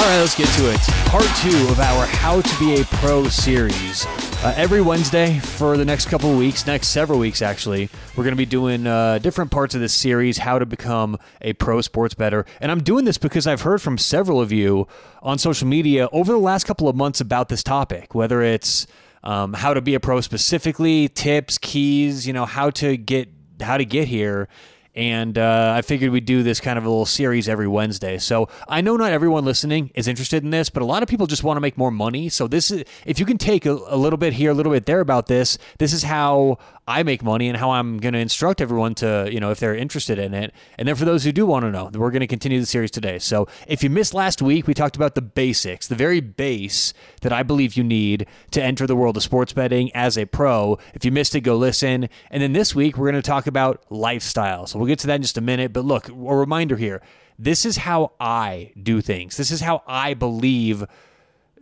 All right, let's get to it. Part two of our How to Be a Pro series. Uh, every Wednesday for the next couple weeks, next several weeks actually, we're going to be doing uh, different parts of this series, how to become a pro sports bettor. And I'm doing this because I've heard from several of you on social media over the last couple of months about this topic, whether it's um, how to be a pro specifically, tips, keys, you know, how to get how to get here and uh, I figured we'd do this kind of a little series every Wednesday. So I know not everyone listening is interested in this, but a lot of people just want to make more money. So this is if you can take a, a little bit here, a little bit there about this. This is how I make money and how I'm going to instruct everyone to, you know, if they're interested in it. And then for those who do want to know, we're going to continue the series today. So if you missed last week, we talked about the basics, the very base that I believe you need to enter the world of sports betting as a pro. If you missed it, go listen. And then this week, we're going to talk about lifestyle. So we'll get to that in just a minute. But look, a reminder here this is how I do things, this is how I believe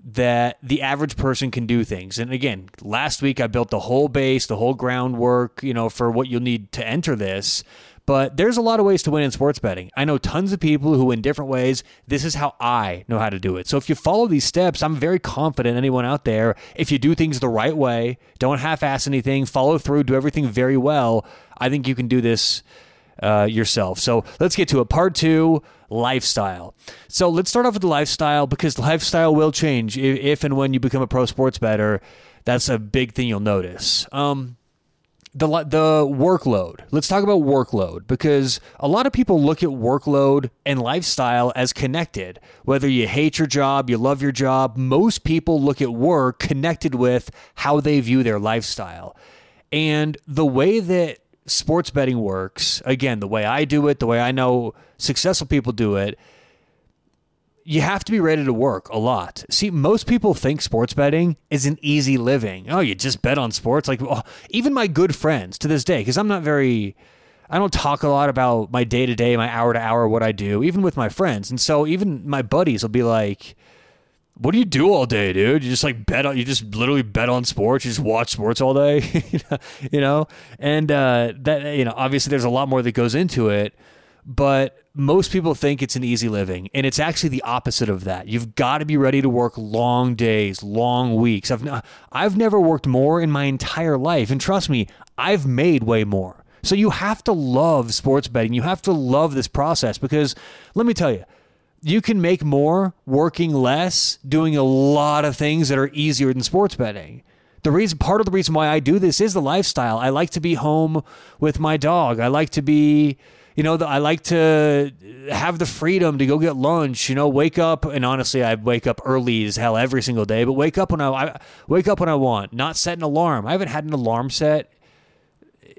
that the average person can do things. And again, last week I built the whole base, the whole groundwork, you know, for what you'll need to enter this. But there's a lot of ways to win in sports betting. I know tons of people who win different ways. This is how I know how to do it. So if you follow these steps, I'm very confident anyone out there, if you do things the right way, don't half ass anything, follow through, do everything very well, I think you can do this uh, yourself. So let's get to it. Part two lifestyle. So let's start off with the lifestyle because lifestyle will change if, if and when you become a pro sports bettor. That's a big thing you'll notice. Um, the the workload. Let's talk about workload because a lot of people look at workload and lifestyle as connected. Whether you hate your job, you love your job, most people look at work connected with how they view their lifestyle. And the way that sports betting works, again, the way I do it, the way I know successful people do it, you have to be ready to work a lot. See, most people think sports betting is an easy living. Oh, you just bet on sports. Like, oh, even my good friends to this day, because I'm not very, I don't talk a lot about my day to day, my hour to hour, what I do, even with my friends. And so even my buddies will be like, what do you do all day, dude? You just like bet on, you just literally bet on sports. You just watch sports all day, you know? And uh, that, you know, obviously there's a lot more that goes into it, but most people think it's an easy living. And it's actually the opposite of that. You've got to be ready to work long days, long weeks. I've, I've never worked more in my entire life. And trust me, I've made way more. So you have to love sports betting. You have to love this process because let me tell you, you can make more working less, doing a lot of things that are easier than sports betting. The reason, part of the reason why I do this is the lifestyle. I like to be home with my dog. I like to be, you know, I like to have the freedom to go get lunch. You know, wake up and honestly, I wake up early as hell every single day. But wake up when I, I wake up when I want. Not set an alarm. I haven't had an alarm set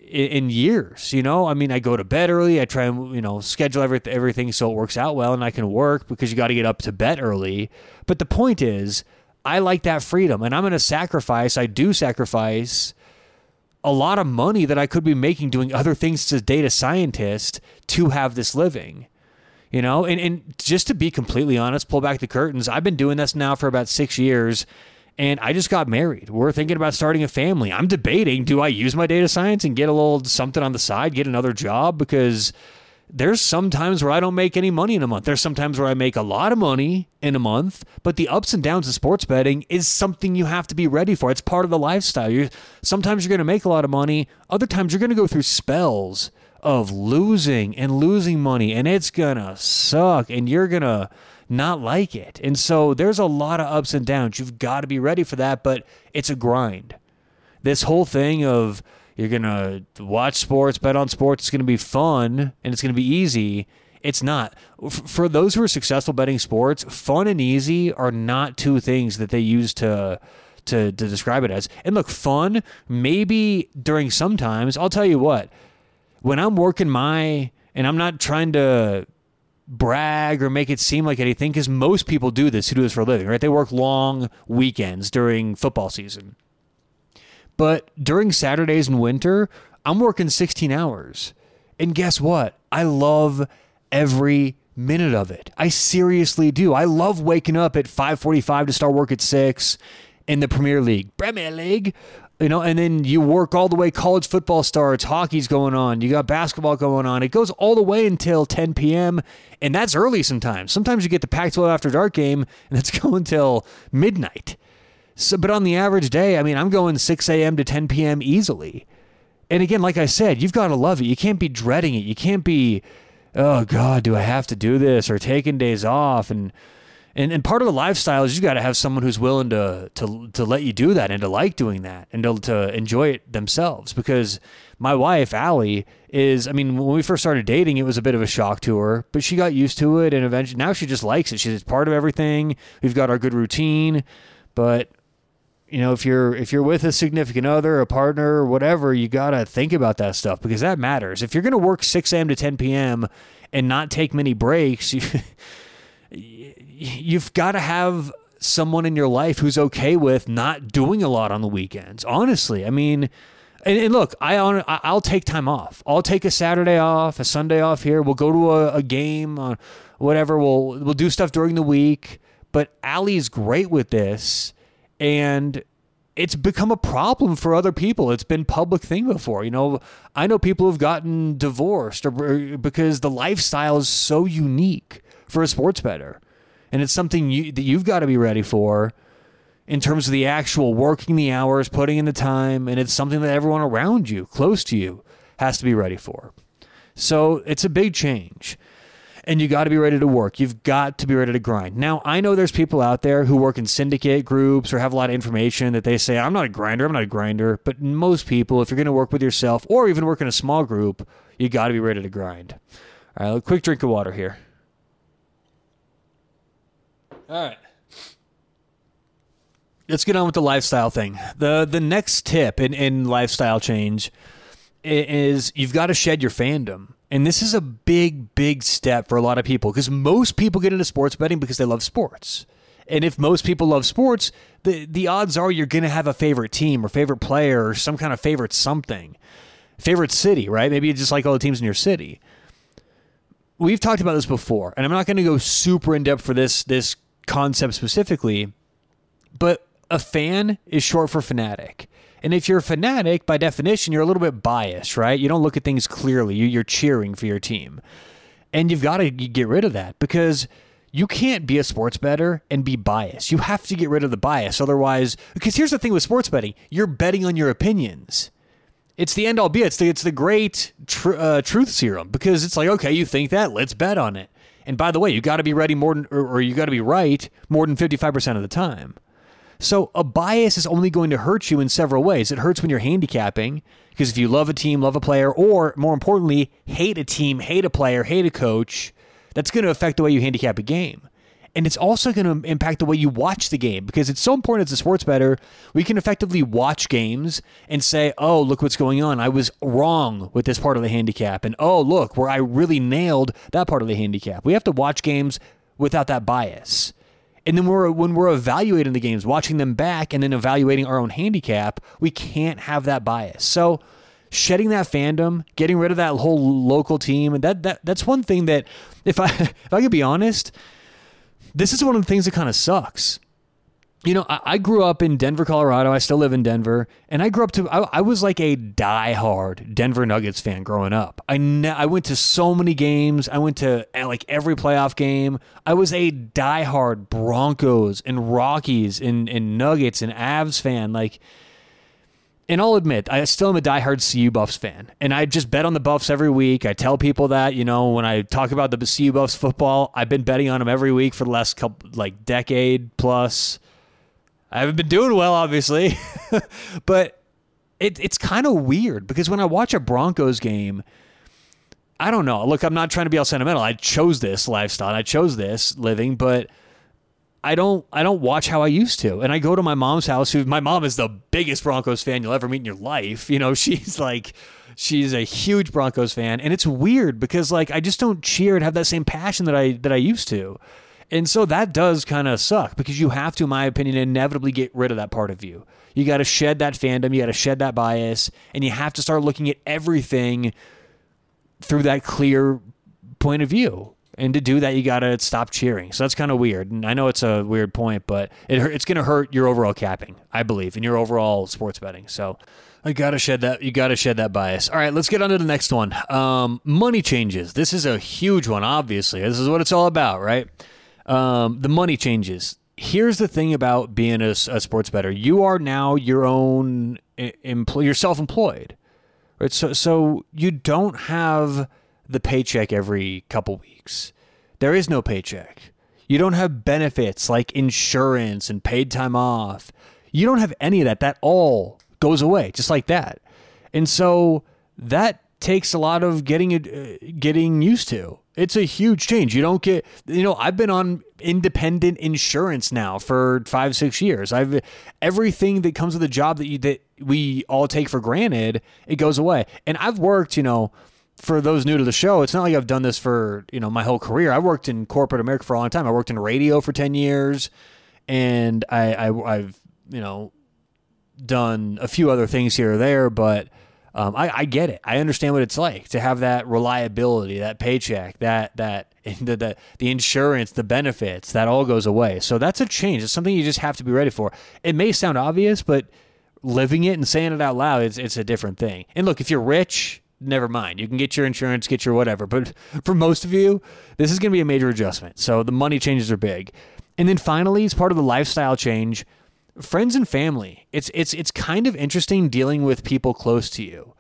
in years. You know, I mean, I go to bed early. I try and you know schedule everything everything so it works out well, and I can work because you got to get up to bed early. But the point is, I like that freedom, and I'm going to sacrifice. I do sacrifice a lot of money that I could be making doing other things as a data scientist to have this living. You know, and, and just to be completely honest, pull back the curtains. I've been doing this now for about six years and I just got married. We're thinking about starting a family. I'm debating do I use my data science and get a little something on the side, get another job? Because there's some times where I don't make any money in a month. There's sometimes where I make a lot of money in a month, but the ups and downs of sports betting is something you have to be ready for. It's part of the lifestyle. You're, sometimes you're going to make a lot of money, other times you're going to go through spells of losing and losing money, and it's going to suck, and you're going to not like it. And so there's a lot of ups and downs. You've got to be ready for that, but it's a grind. This whole thing of you're going to watch sports, bet on sports, it's going to be fun and it's going to be easy. It's not. For those who are successful betting sports, fun and easy are not two things that they use to to, to describe it as. And look, fun, maybe during some times, I'll tell you what, when I'm working my, and I'm not trying to brag or make it seem like anything because most people do this who do this for a living, right? They work long weekends during football season. But during Saturdays in winter, I'm working 16 hours. And guess what? I love every minute of it. I seriously do. I love waking up at 5:45 to start work at 6 in the Premier League. Premier League. You know, and then you work all the way. College football starts, hockey's going on, you got basketball going on. It goes all the way until 10 p.m., and that's early sometimes. Sometimes you get the Pac 12 after dark game, and it's going until midnight. So, but on the average day, I mean, I'm going 6 a.m. to 10 p.m. easily. And again, like I said, you've got to love it. You can't be dreading it. You can't be, oh God, do I have to do this or taking days off and and and part of the lifestyle is you got to have someone who's willing to to to let you do that and to like doing that and to, to enjoy it themselves. Because my wife Allie is, I mean, when we first started dating, it was a bit of a shock to her, but she got used to it, and eventually now she just likes it. She's part of everything. We've got our good routine, but you know if you're if you're with a significant other a partner or whatever you got to think about that stuff because that matters if you're going to work 6 a.m to 10 p.m and not take many breaks you, you've got to have someone in your life who's okay with not doing a lot on the weekends honestly. I mean and, and look i i'll take time off. I'll take a saturday off a sunday off here. We'll go to a, a game or whatever. We'll we'll do stuff during the week. But Allie's great with this and it's become a problem for other people. It's been public thing before. You know, I know people who've gotten divorced or because the lifestyle is so unique for a sports bettor, and it's something you, that you've got to be ready for in terms of the actual working the hours, putting in the time, and it's something that everyone around you, close to you, has to be ready for. So it's a big change and you got to be ready to work. You've got to be ready to grind. Now, I know there's people out there who work in syndicate groups or have a lot of information that they say, I'm not a grinder, I'm not a grinder. But most people, if you're going to work with yourself or even work in a small group, you got to be ready to grind. All right, quick drink of water here. All right. Let's get on with the lifestyle thing. The the next tip in, in lifestyle change is you've got to shed your fandom. And this is a big, big step for a lot of people because most people get into sports betting because they love sports. And if most people love sports, the, the odds are you're going to have a favorite team or favorite player or some kind of favorite something. Favorite city, right? Maybe you just like all the teams in your city. We've talked about this before, and I'm not going to go super in depth for this this concept specifically, but a fan is short for fanatic. And if you're a fanatic, by definition, you're a little bit biased, right? You don't look at things clearly. You're cheering for your team. And you've got to get rid of that because you can't be a sports bettor and be biased. You have to get rid of the bias. Otherwise, because here's the thing with sports betting you're betting on your opinions. It's the end all be. It's the, it's the great tr- uh, truth serum because it's like, okay, you think that, let's bet on it. And by the way, you got to be ready more than, or, or you got to be right more than 55% of the time. So a bias is only going to hurt you in several ways. It hurts when you're handicapping because if you love a team, love a player, or more importantly, hate a team, hate a player, hate a coach, that's going to affect the way you handicap a game. And it's also going to impact the way you watch the game because it's so important as a sports bettor. We can effectively watch games and say, oh, look what's going on. I was wrong with this part of the handicap. And oh, look, where I really nailed that part of the handicap. We have to watch games without that bias. And then we're, when we're evaluating the games, watching them back, and then evaluating our own handicap, we can't have that bias. So, shedding that fandom, getting rid of that whole local team, and that, that that's one thing that, if I if I could be honest, this is one of the things that kind of sucks you know, I, I, grew up in Denver, Colorado. I still live in Denver, and I grew up to. I, I was like a die-hard Denver Nuggets fan growing up. I ne- I went to so many games. I went to eh, like every playoff game. I was a die-hard Broncos and Rockies and and Nuggets and Avs fan. Like, and I'll admit, I still am a die-hard CU Buffs fan, and I just bet on the Buffs every week. I tell people that you know when I talk about the CU Buffs football, I've been betting on them every week for the last couple like decade plus I haven't been doing well, obviously, but it, it's kind of weird because when I watch a Broncos game, I don't know. Look, I'm not trying to be all sentimental. I chose this lifestyle. I chose this living, but I don't I don't watch how I used to. And I go to my mom's house who my mom is the biggest Broncos fan you'll ever meet in your life. You know, she's like she's a huge Broncos fan and it's weird because like I just don't cheer and have that same passion that I that I used to. And so that does kind of suck because you have to, in my opinion, inevitably get rid of that part of you. You got to shed that fandom, you got to shed that bias, and you have to start looking at everything through that clear point of view. And to do that, you got to stop cheering. So that's kind of weird. And I know it's a weird point, but it, it's going to hurt your overall capping, I believe, and your overall sports betting. So I got to shed that. You got to shed that bias. All right, let's get on to the next one. Um, money changes. This is a huge one, obviously. This is what it's all about, right? Um, the money changes. Here's the thing about being a, a sports bettor. You are now your own employee. You're self-employed, right? So, so you don't have the paycheck every couple weeks. There is no paycheck. You don't have benefits like insurance and paid time off. You don't have any of that. That all goes away just like that. And so that takes a lot of getting uh, getting used to. It's a huge change. You don't get, you know, I've been on independent insurance now for five, six years. I've everything that comes with a job that you that we all take for granted, it goes away. And I've worked, you know, for those new to the show, it's not like I've done this for you know my whole career. I worked in corporate America for a long time. I worked in radio for ten years, and I, I have you know done a few other things here or there, but um, I, I get it. I understand what it's like to have that reliability, that paycheck, that that the, the the insurance, the benefits, that all goes away. So that's a change. It's something you just have to be ready for. It may sound obvious, but living it and saying it out loud, it's it's a different thing. And look, if you're rich never mind. You can get your insurance, get your whatever. But for most of you, this is going to be a major adjustment. So the money changes are big. And then finally, as part of the lifestyle change, friends and family. It's it's it's kind of interesting dealing with people close to you.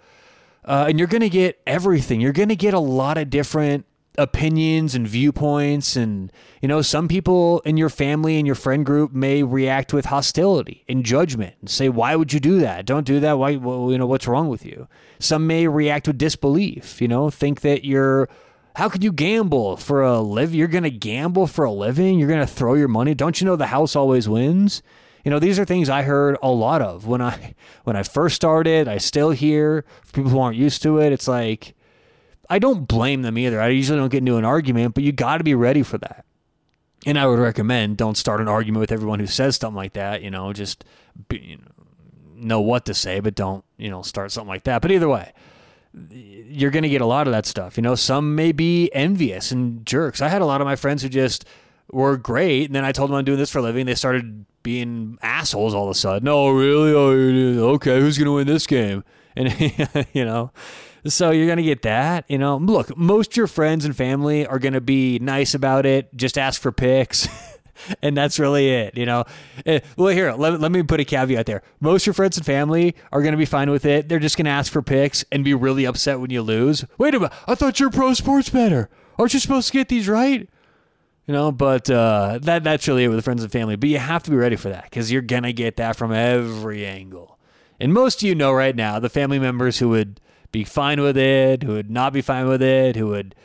Uh, and you're going to get everything. You're going to get a lot of different opinions and viewpoints and you know some people in your family and your friend group may react with hostility and judgment and say why would you do that? Don't do that. Why well, you know what's wrong with you? Some may react with disbelief you know think that you're how could you gamble for a live you're going to gamble for a living? You're going to throw your money. Don't you know the house always wins? You know these are things i heard a lot of when i when i first started. I still hear people who aren't used to it. It's like I don't blame them either. I usually don't get into an argument, but you got to be ready for that. And I would recommend don't start an argument with everyone who says something like that. You know, just be, you know, know what to say, but don't you know start something like that. But either way, you're going to get a lot of that stuff. You know, some may be envious and jerks. I had a lot of my friends who just were great, and then I told them I'm doing this for a living. They started being assholes all of a sudden. Oh, really? Oh, okay. Who's going to win this game? And you know, so you're going to get that. You know, look, most your friends and family are going to be nice about it. Just ask for pics. and that's really it, you know. Eh, well, here, let, let me put a caveat there. Most your friends and family are going to be fine with it. They're just going to ask for picks and be really upset when you lose. Wait a minute, I thought you're pro sports bettor. Aren't you supposed to get these right? You know, but uh, that that's really it with friends and family. But you have to be ready for that because you're gonna get that from every angle. And most of you know right now the family members who would be fine with it, who would not be fine with it, who would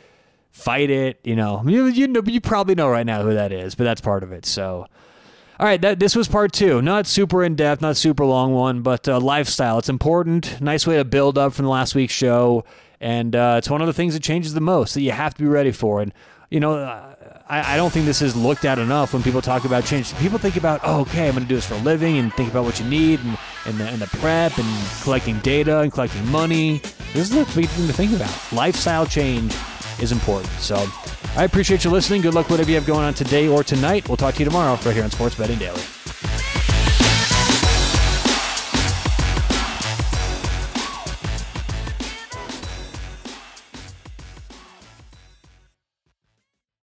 fight it. You know, you, you know, you probably know right now who that is, but that's part of it. So, all right, that this was part two. Not super in depth, not super long one, but uh, lifestyle. It's important. Nice way to build up from the last week's show, and uh, it's one of the things that changes the most that you have to be ready for. And you know, I, I, don't think this is looked at enough when people talk about change. People think about, oh, okay, I'm going to do this for a living, and think about what you need, and, and, the, and the prep, and collecting data, and collecting money. This is the big thing to think about. Lifestyle change is important. So I appreciate you listening. Good luck, whatever you have going on today or tonight. We'll talk to you tomorrow right here on Sports Betting Daily.